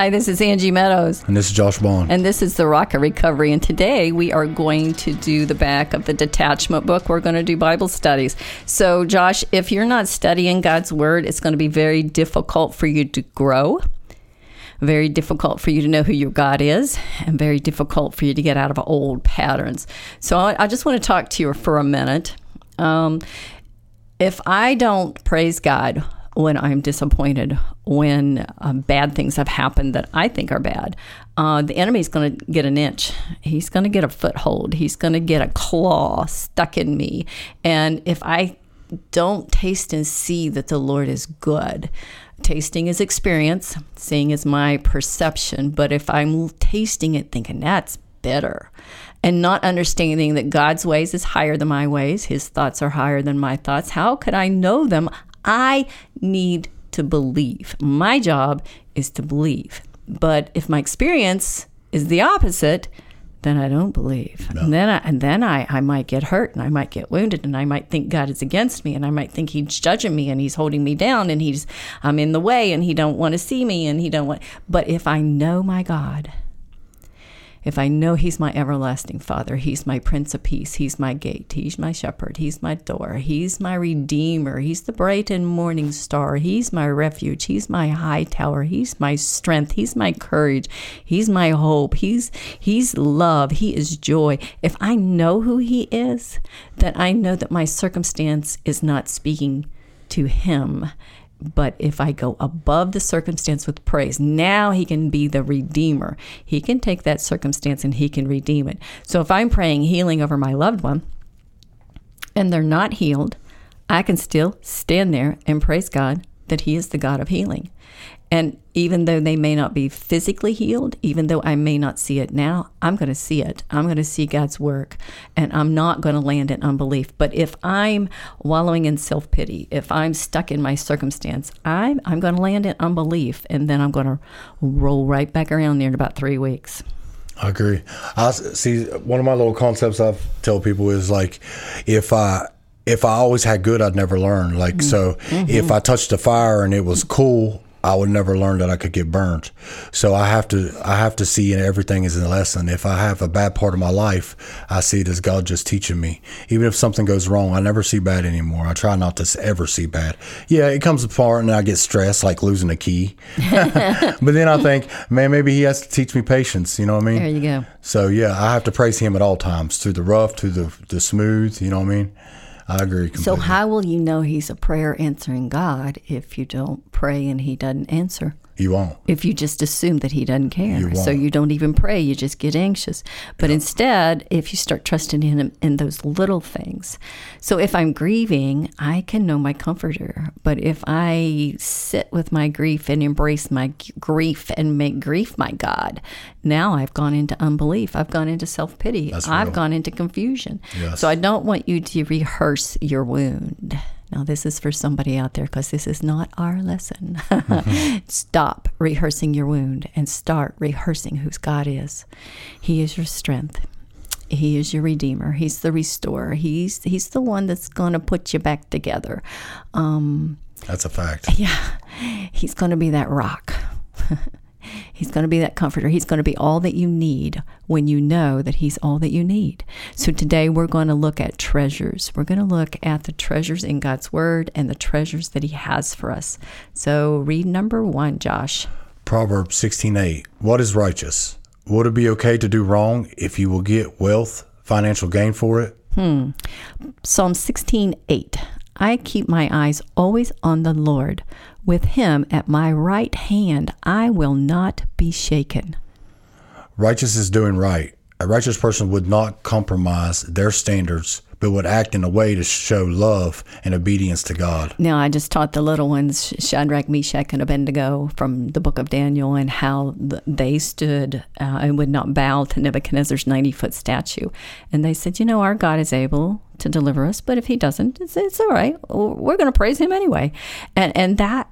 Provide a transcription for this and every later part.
Hi, this is Angie Meadows. And this is Josh Bond. And this is the Rock of Recovery. And today we are going to do the back of the detachment book. We're going to do Bible studies. So, Josh, if you're not studying God's Word, it's going to be very difficult for you to grow very difficult for you to know who your God is, and very difficult for you to get out of old patterns. So I, I just want to talk to you for a minute. Um, if I don't praise God when I'm disappointed, when um, bad things have happened that I think are bad, uh, the enemy's going to get an inch. He's going to get a foothold. He's going to get a claw stuck in me. And if I don't taste and see that the Lord is good, tasting is experience, seeing is my perception. But if I'm tasting it thinking that's better, and not understanding that God's ways is higher than my ways, his thoughts are higher than my thoughts, how could I know them? I need to believe. My job is to believe. But if my experience is the opposite, then I don't believe. No. And then I, and then I, I might get hurt and I might get wounded and I might think God is against me and I might think he's judging me and he's holding me down and he's I'm in the way and he don't want to see me and he don't want but if I know my God if I know He's my everlasting Father, He's my Prince of Peace, He's my gate, He's my shepherd, He's my door, He's my Redeemer, He's the bright and morning star, He's my refuge, He's my high tower, He's my strength, He's my courage, He's my hope, He's He's love, He is joy. If I know who He is, then I know that my circumstance is not speaking to Him but if I go above the circumstance with praise, now he can be the redeemer. He can take that circumstance and he can redeem it. So if I'm praying healing over my loved one and they're not healed, I can still stand there and praise God that he is the God of healing. And even though they may not be physically healed, even though I may not see it now, I'm going to see it. I'm going to see God's work and I'm not going to land in unbelief. But if I'm wallowing in self pity, if I'm stuck in my circumstance, I'm, I'm going to land in unbelief and then I'm going to roll right back around there in about three weeks. I agree. I see one of my little concepts I tell people is like if I if I always had good, I'd never learn. Like mm-hmm. so, mm-hmm. if I touched a fire and it was cool, I would never learn that I could get burned. So I have to I have to see everything as a lesson. If I have a bad part of my life, I see it as God just teaching me. Even if something goes wrong, I never see bad anymore. I try not to ever see bad. Yeah, it comes apart and I get stressed like losing a key. but then I think, man, maybe he has to teach me patience, you know what I mean? There you go. So yeah, I have to praise him at all times, through the rough, through the the smooth, you know what I mean? I agree. Completely. So how will you know he's a prayer answering God if you don't pray and he doesn't answer? You won't. If you just assume that he doesn't care. You so you don't even pray, you just get anxious. But yeah. instead, if you start trusting in him in those little things. So if I'm grieving, I can know my comforter. But if I sit with my grief and embrace my grief and make grief my God, now I've gone into unbelief. I've gone into self pity. I've gone into confusion. Yes. So I don't want you to rehearse your wound. Now, this is for somebody out there because this is not our lesson. mm-hmm. Stop rehearsing your wound and start rehearsing whose God is. He is your strength. He is your redeemer. He's the restorer. He's he's the one that's going to put you back together. Um, that's a fact. Yeah, he's going to be that rock. He's going to be that comforter. He's going to be all that you need when you know that He's all that you need. So today we're going to look at treasures. We're going to look at the treasures in God's Word and the treasures that He has for us. So read number one, Josh. Proverbs 16:8. What is righteous? Would it be okay to do wrong if you will get wealth, financial gain for it? Hmm. Psalm 16:8. I keep my eyes always on the Lord. With him at my right hand, I will not be shaken. Righteous is doing right. A righteous person would not compromise their standards but would act in a way to show love and obedience to God. Now, I just taught the little ones, Shadrach, Meshach, and Abednego, from the book of Daniel, and how they stood uh, and would not bow to Nebuchadnezzar's 90 foot statue. And they said, You know, our God is able to deliver us, but if he doesn't, it's, it's all right. We're going to praise him anyway. And, and that,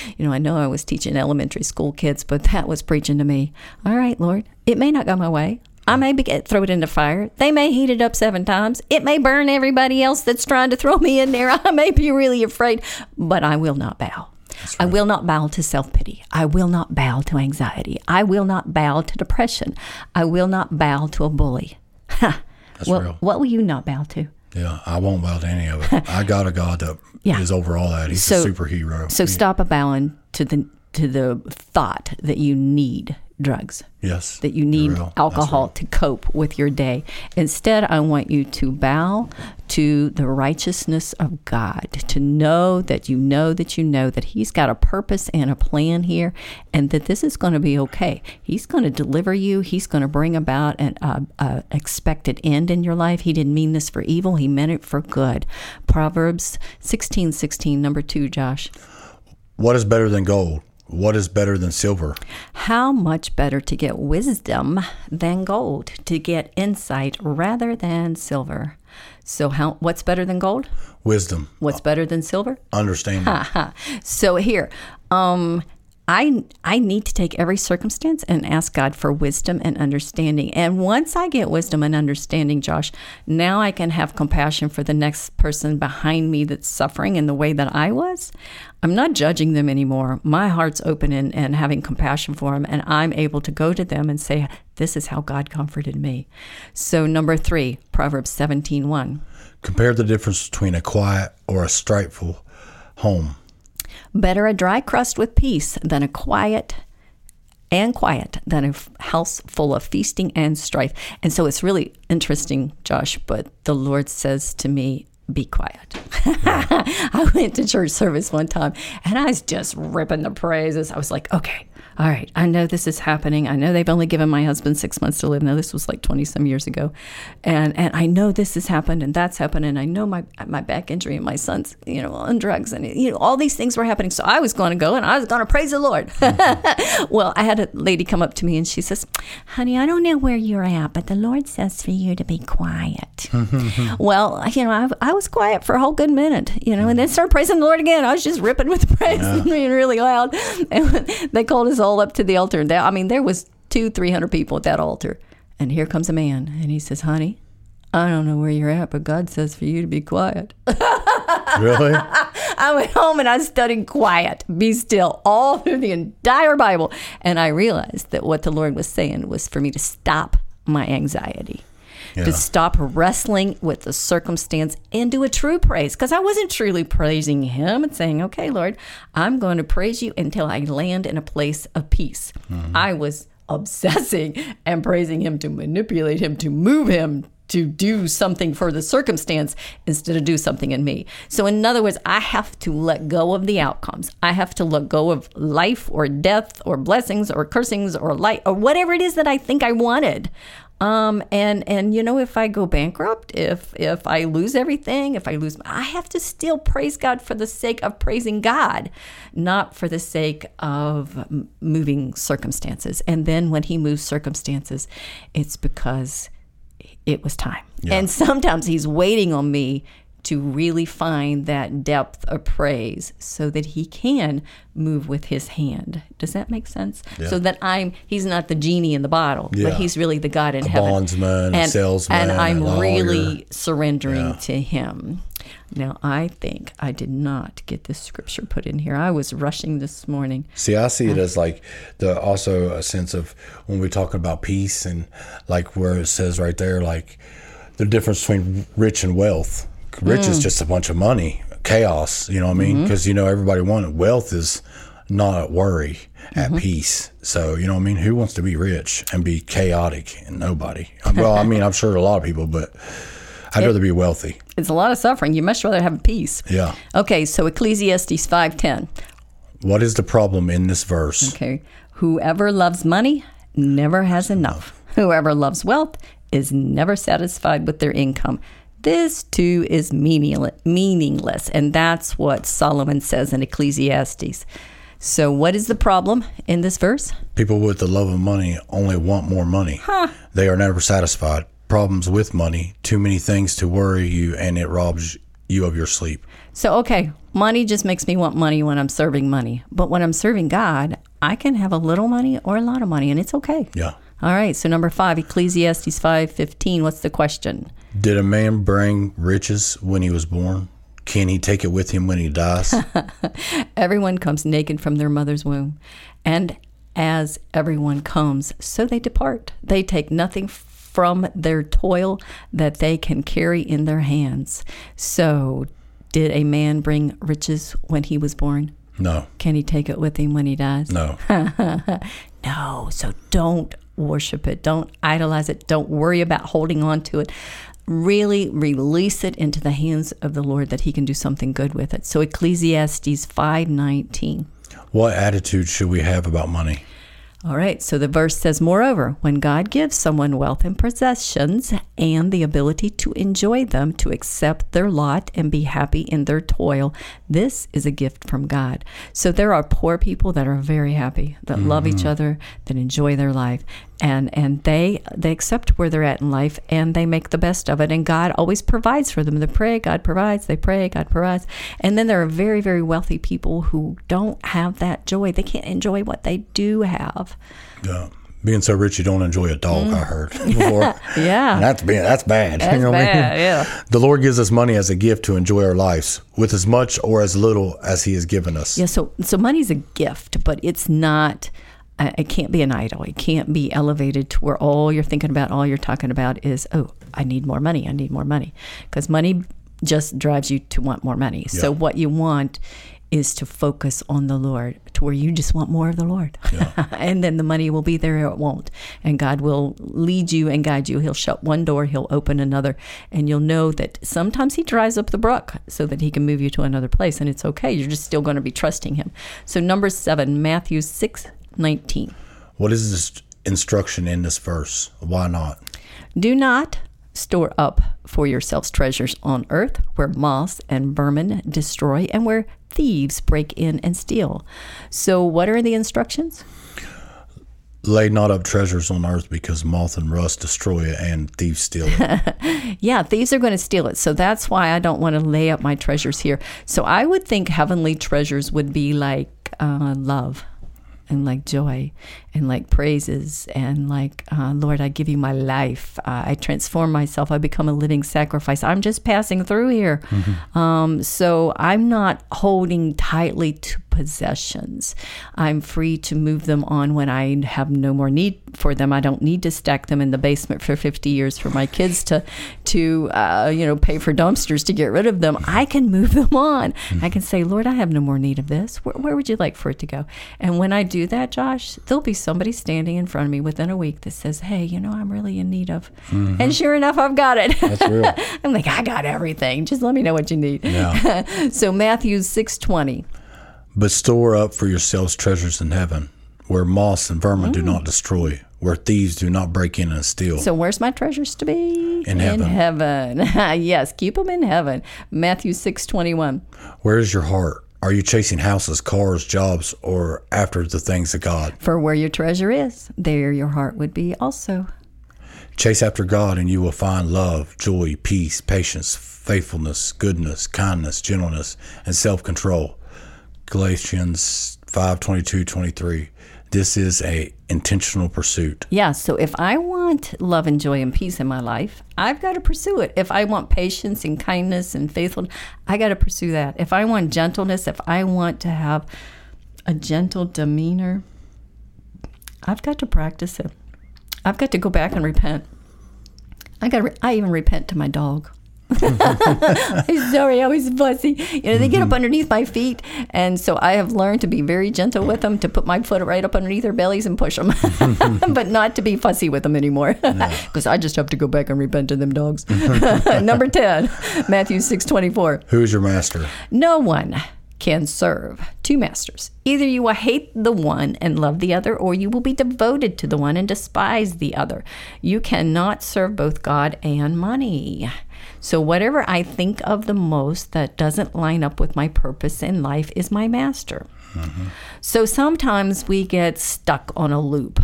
you know, I know I was teaching elementary school kids, but that was preaching to me. All right, Lord, it may not go my way. I may be, throw it into fire. They may heat it up seven times. It may burn everybody else that's trying to throw me in there. I may be really afraid, but I will not bow. I will not bow to self pity. I will not bow to anxiety. I will not bow to depression. I will not bow to a bully. That's well, real. what will you not bow to? Yeah, I won't bow to any of it. I got a God that is Yeah. over all that. He's So- a superhero. So stop bowing to the to the thought that you need drugs. yes, that you need alcohol real. to cope with your day. Instead, I want you to bow to the righteousness of God, to know that you know that you know that He's got a purpose and a plan here, and that this is going to be okay. He's going to deliver you. He's going to bring about an uh, uh, expected end in your life. He didn't mean this for evil. He meant it for good. Proverbs sixteen sixteen, number two, Josh. What is better than gold? What is better than silver? How much better to get wisdom than gold, to get insight rather than silver. So, how what's better than gold? Wisdom, What's better than silver? understanding. So here, um, I I need to take every circumstance and ask God for wisdom and understanding. And once I get wisdom and understanding, Josh, now I can have compassion for the next person behind me that's suffering in the way that I was. I'm not judging them anymore. My heart's open and, and having compassion for them, and I'm able to go to them and say, "This is how God comforted me." So number three, Proverbs 17:1. Compare the difference between a quiet or a strifeful home. Better a dry crust with peace than a quiet and quiet than a house full of feasting and strife. And so it's really interesting, Josh, but the Lord says to me, be quiet. I went to church service one time and I was just ripping the praises. I was like, okay, all right, I know this is happening. I know they've only given my husband six months to live. Now this was like twenty some years ago, and and I know this has happened and that's happened, and I know my my back injury and my son's you know on drugs and you know all these things were happening. So I was going to go and I was going to praise the Lord. well, I had a lady come up to me and she says, "Honey, I don't know where you're at, but the Lord says for you to be quiet." well, you know, I, I was quiet for a whole good minute, you know, and then started praising the Lord again. I was just ripping with praise and being really loud. And they called us all up to the altar. And I mean, there was two, three hundred people at that altar. And here comes a man, and he says, "Honey, I don't know where you're at, but God says for you to be quiet." Really? I went home and I studied quiet, be still, all through the entire Bible. And I realized that what the Lord was saying was for me to stop my anxiety. Yeah. To stop wrestling with the circumstance and do a true praise. Because I wasn't truly praising Him and saying, okay, Lord, I'm going to praise you until I land in a place of peace. Mm-hmm. I was obsessing and praising Him to manipulate Him, to move Him, to do something for the circumstance instead of do something in me. So, in other words, I have to let go of the outcomes. I have to let go of life or death or blessings or cursings or light or whatever it is that I think I wanted. Um, and and you know, if I go bankrupt, if if I lose everything, if I lose, I have to still praise God for the sake of praising God, not for the sake of moving circumstances. And then when He moves circumstances, it's because it was time. And sometimes he's waiting on me to really find that depth of praise so that he can move with his hand. Does that make sense? So that I'm he's not the genie in the bottle, Yeah. but he's really the God in heaven. bondsman, a and, salesman, And a I'm really surrendering to him. Now I think I did not get this scripture put in here. I was rushing this morning. See, I see it uh-huh. as like the also a sense of when we're talking about peace and like where it says right there, like the difference between rich and wealth. Rich is mm. just a bunch of money, chaos. You know what I mean? Mm-hmm. Because you know everybody wanted wealth is not at worry, at mm-hmm. peace. So you know what I mean? Who wants to be rich and be chaotic? And nobody. Well, I mean, I'm sure a lot of people, but I'd rather be wealthy. It's a lot of suffering. You much rather have peace. Yeah. Okay, so Ecclesiastes 5:10. What is the problem in this verse? Okay. Whoever loves money never has enough. Whoever loves wealth is never satisfied with their income. This too is meaningless, and that's what Solomon says in Ecclesiastes. So, what is the problem in this verse? People with the love of money only want more money. Huh. They are never satisfied. Problems with money, too many things to worry you, and it robs you of your sleep. So, okay, money just makes me want money when I'm serving money. But when I'm serving God, I can have a little money or a lot of money, and it's okay. Yeah. All right, so number five, Ecclesiastes 5.15, what's the question? Did a man bring riches when he was born? Can he take it with him when he dies? Everyone comes naked from their mother's womb. And as everyone comes, so they depart. They take nothing from their toil that they can carry in their hands. So, did a man bring riches when he was born? No, Can he take it with him when he dies? no. No. So don't worship it. Don't idolize it. Don't worry about holding on to it. Really release it into the hands of the Lord that he can do something good with it. So Ecclesiastes 5:19. What attitude should we have about money? All right, so the verse says, Moreover, when God gives someone wealth and possessions and the ability to enjoy them, to accept their lot and be happy in their toil, this is a gift from God. So there are poor people that are very happy, that love each mm-hmm. other, that enjoy their life. And, and they they accept where they're at in life and they make the best of it and God always provides for them. They pray, God provides, they pray, God provides. And then there are very, very wealthy people who don't have that joy. They can't enjoy what they do have. Yeah. Being so rich, you don't enjoy a dog. I heard before. Mm. Yeah. And that's being that's bad. That's you know what I mean? bad, yeah. The Lord gives us money as a gift to enjoy our lives with as much or as little as He has given us. Yeah, so so money's a gift, but it's not. It can't be an idol. It can't be elevated to where all you're thinking about, all you're talking about is, oh, I need more money. I need more money, because money just drives you to want more money. So what you want is to focus on the Lord, to where you just want more of the Lord, and then the money will be there or it won't, and God will lead you and guide you. He'll shut one door, He'll open another, and you'll know that sometimes He dries up the brook so that He can move you to another place, and it's okay. You're just still going to be trusting Him. So number seven, Matthew six nineteen. What is this instruction in this verse? Why not? Do not store up for yourselves treasures on earth where moths and vermin destroy and where thieves break in and steal. So, what are the instructions? Lay not up treasures on earth because moth and rust destroy it and thieves steal it. Yeah, thieves are going to steal it. So, that's why I don't want to lay up my treasures here. So, I would think heavenly treasures would be like uh, love. And like joy, and like praises, and like uh, Lord, I give you my life. Uh, I transform myself. I become a living sacrifice. I'm just passing through here. Um, so I'm not holding tightly to possessions. I'm free to move them on when I have no more need for them. I don't need to stack them in the basement for 50 years for my kids to, to uh, you know, pay for dumpsters to get rid of them. I can move them on. I can say, Lord, I have no more need of this. Where, where would you like for it to go? And when I do that, Josh, there'll be somebody standing in front of me within a week that says, Hey, you know, I'm really in need of. Mm-hmm. And sure enough, I've got it. That's real. I'm like, I got everything. Just let me know what you need. Yeah. so Matthew 6:20. But store up for yourselves treasures in heaven, where moths and vermin do not mm. destroy, where thieves do not break in and steal. So where's my treasures to be? In heaven. In heaven. yes, keep them in heaven. Matthew 6:21. Where is your heart? Are you chasing houses, cars, jobs, or after the things of God? For where your treasure is, there your heart would be also. Chase after God, and you will find love, joy, peace, patience, faithfulness, goodness, kindness, gentleness, and self control. Galatians 5 22 23. This is a intentional pursuit. Yeah, so if I want love and joy and peace in my life, I've got to pursue it. If I want patience and kindness and faithfulness, I got to pursue that. If I want gentleness, if I want to have a gentle demeanor, I've got to practice it. I've got to go back and repent. I got. Re- I even repent to my dog. I'm sorry, I was fussy. You know, they get up mm-hmm. underneath my feet, and so I have learned to be very gentle with them, to put my foot right up underneath their bellies and push them, but not to be fussy with them anymore, because I just have to go back and repent to them dogs. Number ten, Matthew six twenty four. Who is your master? No one can serve two masters. Either you will hate the one and love the other, or you will be devoted to the one and despise the other. You cannot serve both God and money. So, whatever I think of the most that doesn't line up with my purpose in life is my master. Mm-hmm. So, sometimes we get stuck on a loop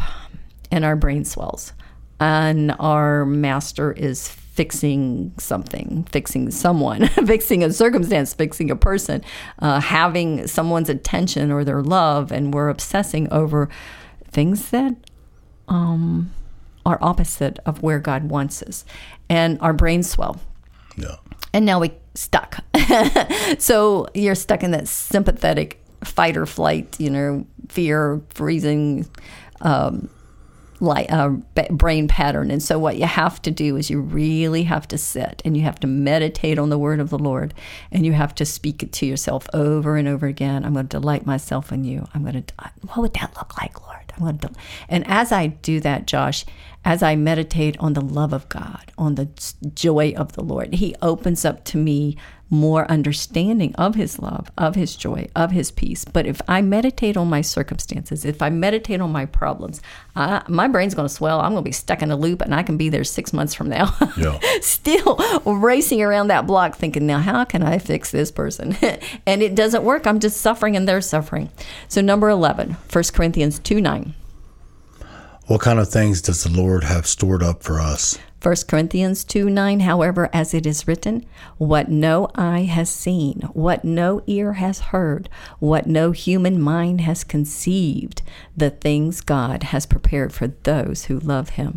and our brain swells, and our master is fixing something, fixing someone, fixing a circumstance, fixing a person, uh, having someone's attention or their love, and we're obsessing over things that are opposite of where God wants us, and our brains swell. Yeah. and now we stuck. so you're stuck in that sympathetic fight or flight, you know, fear, freezing, um, like uh, brain pattern. And so, what you have to do is you really have to sit and you have to meditate on the word of the Lord, and you have to speak it to yourself over and over again. I'm going to delight myself in you. I'm going to. What would that look like, Lord? I'm going to. And as I do that, Josh, as I meditate on the love of God, on the joy of the Lord, He opens up to me more understanding of His love, of His joy, of His peace. But if I meditate on my circumstances, if I meditate on my problems, I, my brain's going to swell. I'm going to be stuck in a loop, and I can be there six months from now, yeah. still racing around that block, thinking, now how can I fix this person? and it doesn't work. I'm just suffering, and they're suffering. So number 11, 1 Corinthians 2 9. What kind of things does the Lord have stored up for us? 1 Corinthians 2 9, however, as it is written, what no eye has seen, what no ear has heard, what no human mind has conceived, the things God has prepared for those who love him.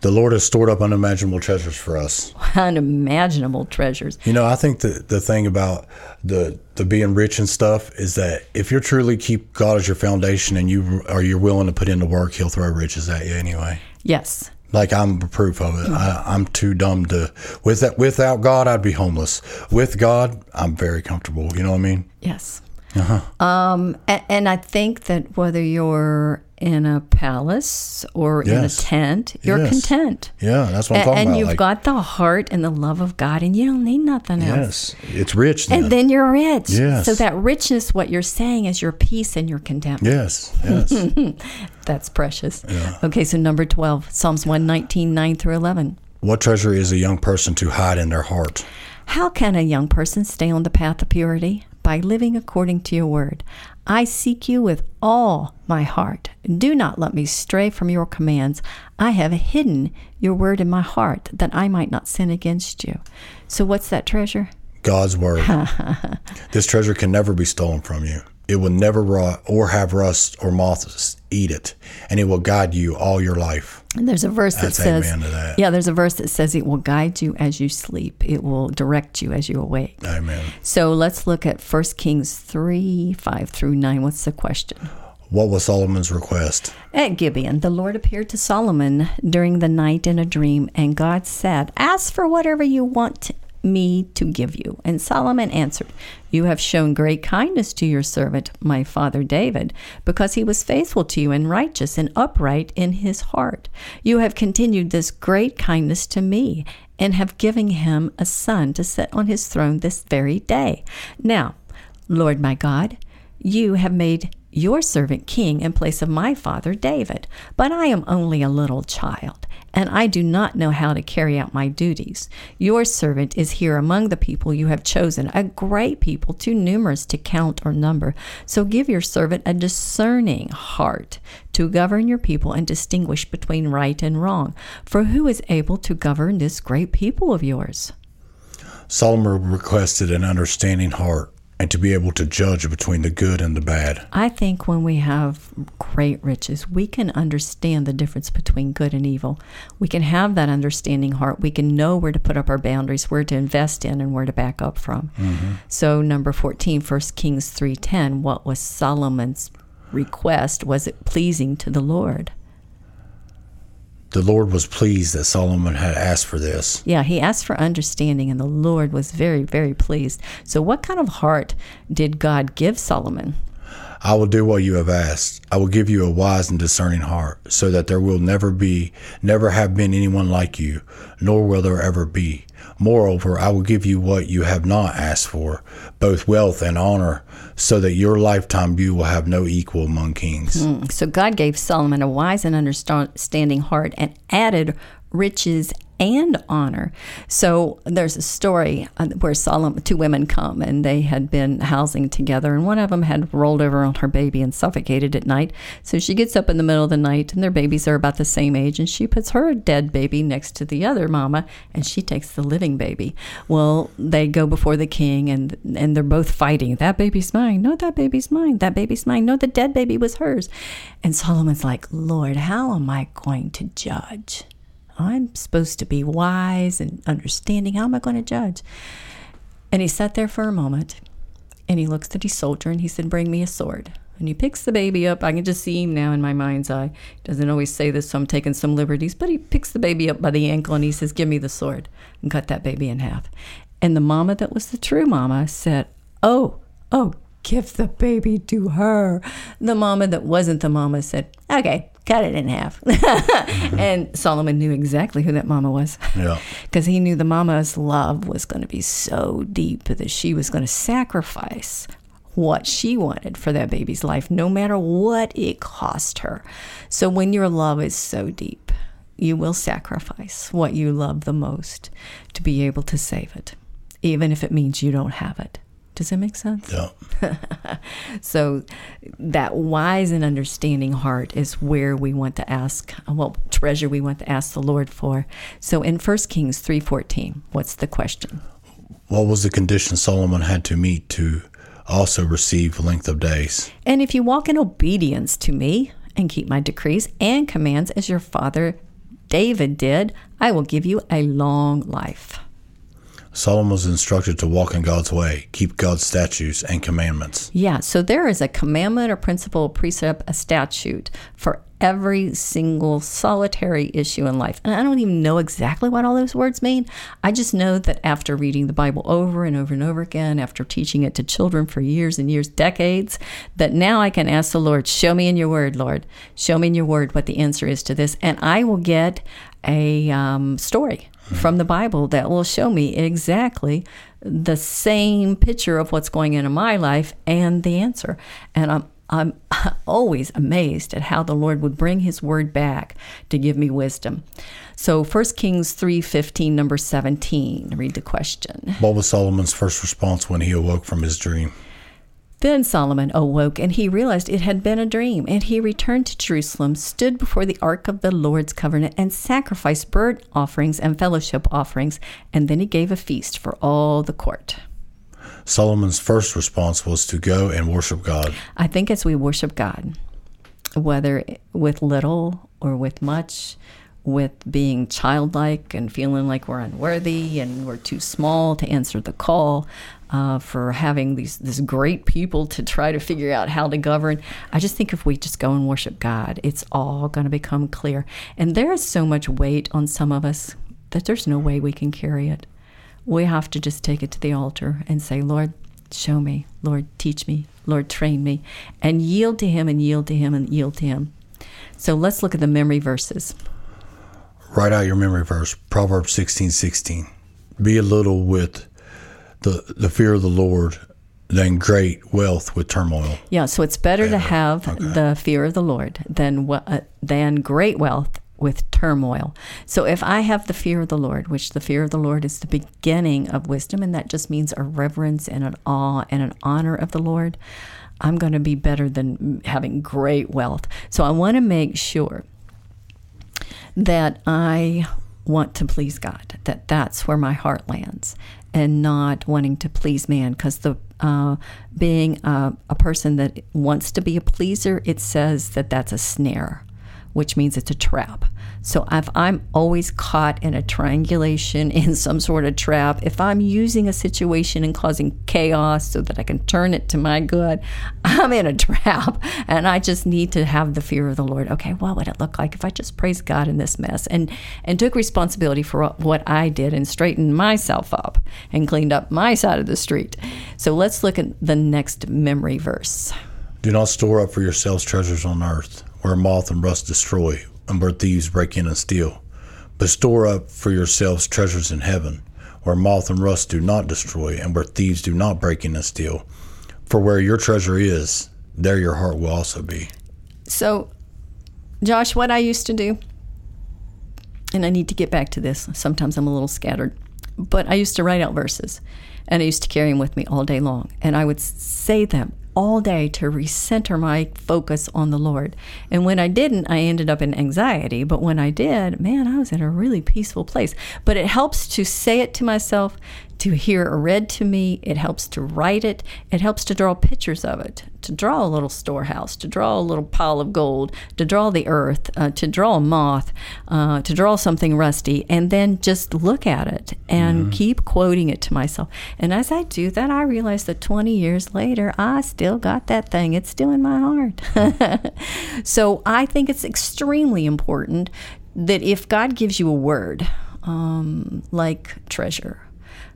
The Lord has stored up unimaginable treasures for us. Unimaginable treasures. You know, I think the, the thing about the the being rich and stuff is that if you're truly keep God as your foundation and you are you're willing to put in the work, He'll throw riches at you anyway. Yes. Like I'm proof of it. I, I'm too dumb to with that. Without God, I'd be homeless. With God, I'm very comfortable. You know what I mean? Yes. Uh-huh. Um, and, and I think that whether you're in a palace or yes. in a tent, you're yes. content. Yeah, that's what I'm talking and, about. And you've like, got the heart and the love of God, and you don't need nothing else. Yes, it's rich. Then. And then you're rich. Yes. So that richness, what you're saying, is your peace and your contentment. Yes. Yes. that's precious. Yeah. Okay, so number twelve, Psalms one nineteen nine through eleven. What treasure is a young person to hide in their heart? How can a young person stay on the path of purity? By living according to your word. I seek you with all my heart. Do not let me stray from your commands. I have hidden your word in my heart that I might not sin against you. So, what's that treasure? God's word. this treasure can never be stolen from you. It will never rot or have rust or moths eat it, and it will guide you all your life. And there's a verse that That's says, that. yeah, there's a verse that says it will guide you as you sleep. It will direct you as you awake. Amen. So let's look at 1 Kings 3, 5 through 9. What's the question? What was Solomon's request? At Gibeon, the Lord appeared to Solomon during the night in a dream, and God said, Ask for whatever you want me to give you? And Solomon answered, You have shown great kindness to your servant, my father David, because he was faithful to you and righteous and upright in his heart. You have continued this great kindness to me and have given him a son to sit on his throne this very day. Now, Lord my God, you have made your servant king in place of my father David, but I am only a little child and I do not know how to carry out my duties. Your servant is here among the people you have chosen, a great people, too numerous to count or number. So give your servant a discerning heart to govern your people and distinguish between right and wrong. For who is able to govern this great people of yours? Solomon requested an understanding heart and to be able to judge between the good and the bad. I think when we have great riches, we can understand the difference between good and evil. We can have that understanding heart. We can know where to put up our boundaries, where to invest in, and where to back up from. Mm-hmm. So, number 14, 1 Kings 3.10, what was Solomon's request? Was it pleasing to the Lord? The Lord was pleased that Solomon had asked for this. Yeah, he asked for understanding, and the Lord was very, very pleased. So, what kind of heart did God give Solomon? I will do what you have asked. I will give you a wise and discerning heart, so that there will never be, never have been anyone like you, nor will there ever be. Moreover, I will give you what you have not asked for, both wealth and honor, so that your lifetime you will have no equal among kings. Mm. So God gave Solomon a wise and understanding heart and added riches and honor. So there's a story uh, where Solomon, two women come and they had been housing together, and one of them had rolled over on her baby and suffocated at night. So she gets up in the middle of the night, and their babies are about the same age, and she puts her dead baby next to the other mama, and she takes the living baby. Well, they go before the king, and and they're both fighting. That baby's mine. No, that baby's mine. That baby's mine. No, the dead baby was hers. And Solomon's like, Lord, how am I going to judge? I'm supposed to be wise and understanding. How am I going to judge? And he sat there for a moment and he looks at his soldier and he said, Bring me a sword. And he picks the baby up. I can just see him now in my mind's eye. He doesn't always say this, so I'm taking some liberties, but he picks the baby up by the ankle and he says, Give me the sword and cut that baby in half. And the mama that was the true mama said, Oh, oh, give the baby to her. The mama that wasn't the mama said, Okay, cut it in half. and Solomon knew exactly who that mama was. Yeah. Because he knew the mama's love was going to be so deep that she was going to sacrifice what she wanted for that baby's life, no matter what it cost her. So when your love is so deep, you will sacrifice what you love the most to be able to save it, even if it means you don't have it. Does that make sense? Yeah. So that wise and understanding heart is where we want to ask, well, treasure we want to ask the Lord for. So in 1 Kings 3:14, what's the question? What was the condition Solomon had to meet to also receive length of days? And if you walk in obedience to me and keep my decrees and commands as your father David did, I will give you a long life. Solomon was instructed to walk in God's way, keep God's statutes and commandments. Yeah, so there is a commandment, a principle, a precept, a statute for every single solitary issue in life. And I don't even know exactly what all those words mean. I just know that after reading the Bible over and over and over again, after teaching it to children for years and years, decades, that now I can ask the Lord, Show me in your word, Lord. Show me in your word what the answer is to this. And I will get a um, story from the Bible that will show me exactly the same picture of what's going on in my life and the answer. And I'm I'm always amazed at how the Lord would bring his word back to give me wisdom. So 1 Kings 3:15 number 17 read the question. What was Solomon's first response when he awoke from his dream? Then Solomon awoke and he realized it had been a dream and he returned to Jerusalem stood before the ark of the Lord's covenant and sacrificed burnt offerings and fellowship offerings and then he gave a feast for all the court. Solomon's first response was to go and worship God. I think as we worship God, whether with little or with much, with being childlike and feeling like we're unworthy and we're too small to answer the call, uh, for having these this great people to try to figure out how to govern. I just think if we just go and worship God, it's all going to become clear. And there is so much weight on some of us that there's no way we can carry it. We have to just take it to the altar and say, Lord, show me. Lord, teach me. Lord, train me. And yield to Him and yield to Him and yield to Him. So let's look at the memory verses. Write out your memory verse, Proverbs sixteen sixteen. Be a little with the, the fear of the Lord than great wealth with turmoil. Yeah, so it's better to have okay. the fear of the Lord than uh, than great wealth with turmoil. So if I have the fear of the Lord, which the fear of the Lord is the beginning of wisdom, and that just means a reverence and an awe and an honor of the Lord, I'm going to be better than having great wealth. So I want to make sure that I want to please God, that that's where my heart lands, and not wanting to please man. Because the uh, being a, a person that wants to be a pleaser, it says that that's a snare which means it's a trap. So if I'm always caught in a triangulation in some sort of trap, if I'm using a situation and causing chaos so that I can turn it to my good, I'm in a trap. And I just need to have the fear of the Lord. Okay, what would it look like if I just praised God in this mess and and took responsibility for what I did and straightened myself up and cleaned up my side of the street. So let's look at the next memory verse. Do not store up for yourselves treasures on earth where moth and rust destroy, and where thieves break in and steal. But store up for yourselves treasures in heaven, where moth and rust do not destroy, and where thieves do not break in and steal. For where your treasure is, there your heart will also be. So, Josh, what I used to do, and I need to get back to this, sometimes I'm a little scattered, but I used to write out verses, and I used to carry them with me all day long, and I would say them all day to recenter my focus on the Lord. And when I didn't, I ended up in anxiety. But when I did, man, I was in a really peaceful place. But it helps to say it to myself, to hear it read to me. It helps to write it. It helps to draw pictures of it, to draw a little storehouse, to draw a little pile of gold, to draw the earth, uh, to draw a moth, uh, to draw something rusty, and then just look at it and keep quoting it to myself. And as I do that, I realize that 20 years later, I still got that thing. It's still in my heart. so I think it's extremely important that if God gives you a word, um, like treasure,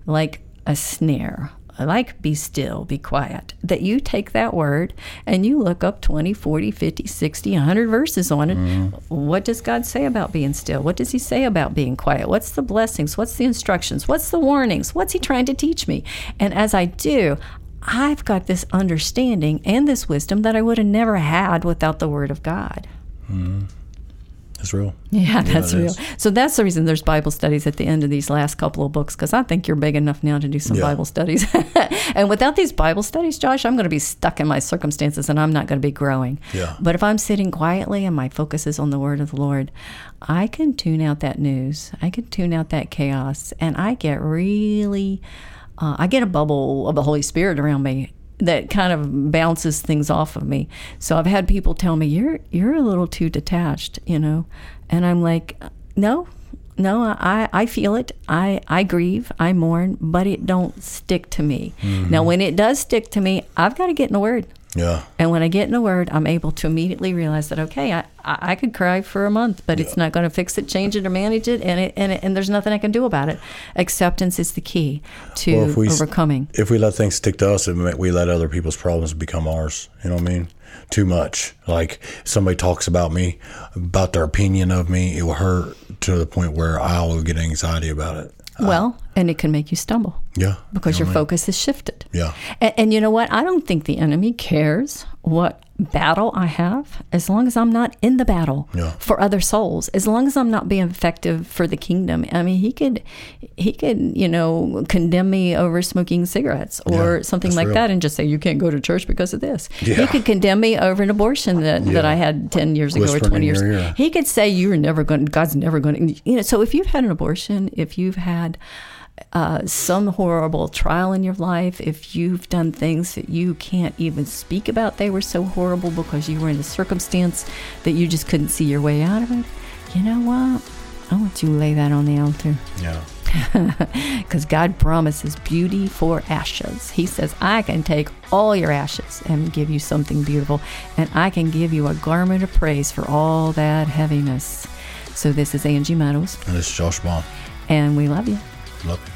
like a snare, like be still, be quiet, that you take that word and you look up 20, 40, 50, 60, 100 verses on it. Mm-hmm. What does God say about being still? What does He say about being quiet? What's the blessings? What's the instructions? What's the warnings? What's He trying to teach me? And as I do, I've got this understanding and this wisdom that I would have never had without the Word of God. Mm-hmm. It's real. Yeah, that's real. is. So that's the reason there's Bible studies at the end of these last couple of books because I think you're big enough now to do some Yeah. Bible studies. and without these Bible studies, Josh, I'm going to be stuck in my circumstances and I'm not going to be growing. Yeah. But if I'm sitting quietly and my focus is on the Word of the Lord, I can tune out that news. I can tune out that chaos, and I get really, uh, I get a bubble of the Holy Spirit around me that kind of bounces things off of me. So I've had people tell me you're you're a little too detached, you know, and I'm like, no. No, I, I feel it. I, I grieve. I mourn, but it don't stick to me. Now, mm-hmm. when it does stick to me, I've got to get in the Word. Yeah. And when I get in a word, I'm able to immediately realize that okay, I, I could cry for a month, but it's not going to fix it, change it, or manage it, and it, and it, and there's nothing I can do about it. Acceptance is the key to Well, if we overcoming. If we let things stick to us, we let other people's problems become ours. You know what I mean? Too much. Like somebody talks about me, about their opinion of me, it will hurt to the point where I will get anxiety about it. well, and it can make you stumble Yeah. because your focus is shifted. Yeah. And, and you know what? I don't think the enemy cares what battle I have as long as I'm not in the battle Yeah. for other souls. As long as I'm not being effective for the kingdom. I mean, he could, he could, you know, condemn me over smoking cigarettes or Yeah, something like real. that, and just say you can't go to church because of this. He could condemn me over an abortion that, that I had ten years ago or twenty years. your ear. He could say you're never going. God's never going to. You know. So if you've had an abortion, if you've had uh, some horrible trial in your life, if you've done things that you can't even speak about, they were so horrible because you were in a circumstance that you just couldn't see your way out of it. You know what? I want you to lay that on the altar Yeah. because God promises beauty for ashes. He says, I can take all your ashes and give you something beautiful, and I can give you a garment of praise for all that heaviness. So, this is Angie Meadows, And this is Josh Baum. and we love you. You.